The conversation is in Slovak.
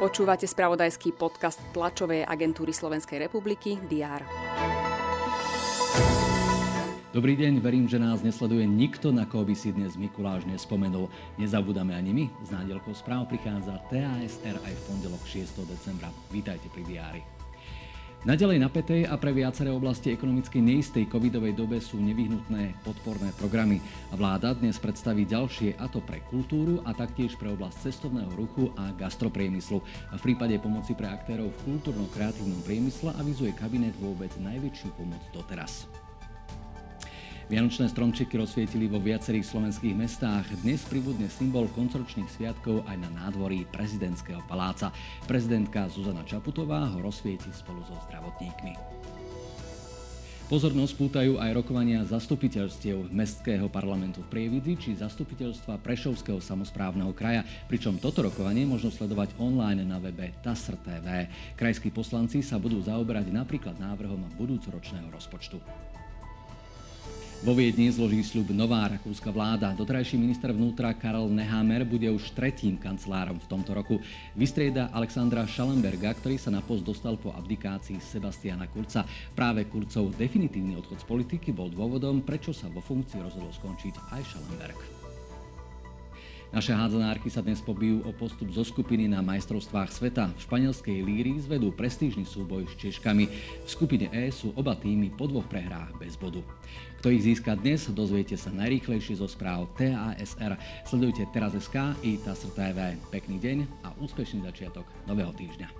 Počúvate spravodajský podcast tlačovej agentúry Slovenskej republiky DR. Dobrý deň, verím, že nás nesleduje nikto, na koho by si dnes Mikuláš nespomenul. Nezabúdame ani my, s nádielkou správ prichádza TASR aj v pondelok 6. decembra. Vítajte pri diári. Naďalej napätej a pre viaceré oblasti ekonomicky neistej covidovej dobe sú nevyhnutné podporné programy. Vláda dnes predstaví ďalšie a to pre kultúru a taktiež pre oblasť cestovného ruchu a gastropriemyslu. A v prípade pomoci pre aktérov v kultúrno-kreatívnom priemysle avizuje kabinet vôbec najväčšiu pomoc doteraz. Vianočné stromčeky rozsvietili vo viacerých slovenských mestách. Dnes pribudne symbol koncoročných sviatkov aj na nádvorí prezidentského paláca. Prezidentka Zuzana Čaputová ho rozsvieti spolu so zdravotníkmi. Pozornosť pútajú aj rokovania zastupiteľstiev Mestského parlamentu v Prievidzi či zastupiteľstva Prešovského samozprávneho kraja, pričom toto rokovanie možno sledovať online na webe TASR TV. Krajskí poslanci sa budú zaoberať napríklad návrhom budúcoročného rozpočtu. Vo Viedni zloží sľub nová rakúska vláda. Dotrajší minister vnútra Karel Nehammer bude už tretím kancelárom v tomto roku. Vystrieda Alexandra Schallenberga, ktorý sa na post dostal po abdikácii Sebastiana Kurca. Práve Kurcov definitívny odchod z politiky bol dôvodom, prečo sa vo funkcii rozhodol skončiť aj Schallenberg. Naše hádzanárky sa dnes pobijú o postup zo skupiny na majstrovstvách sveta. V španielskej líri zvedú prestížny súboj s Češkami. V skupine E sú oba týmy po dvoch prehrách bez bodu. Kto ich získa dnes, dozviete sa najrýchlejšie zo správ TASR. Sledujte teraz.sk i TASR TV. Pekný deň a úspešný začiatok nového týždňa.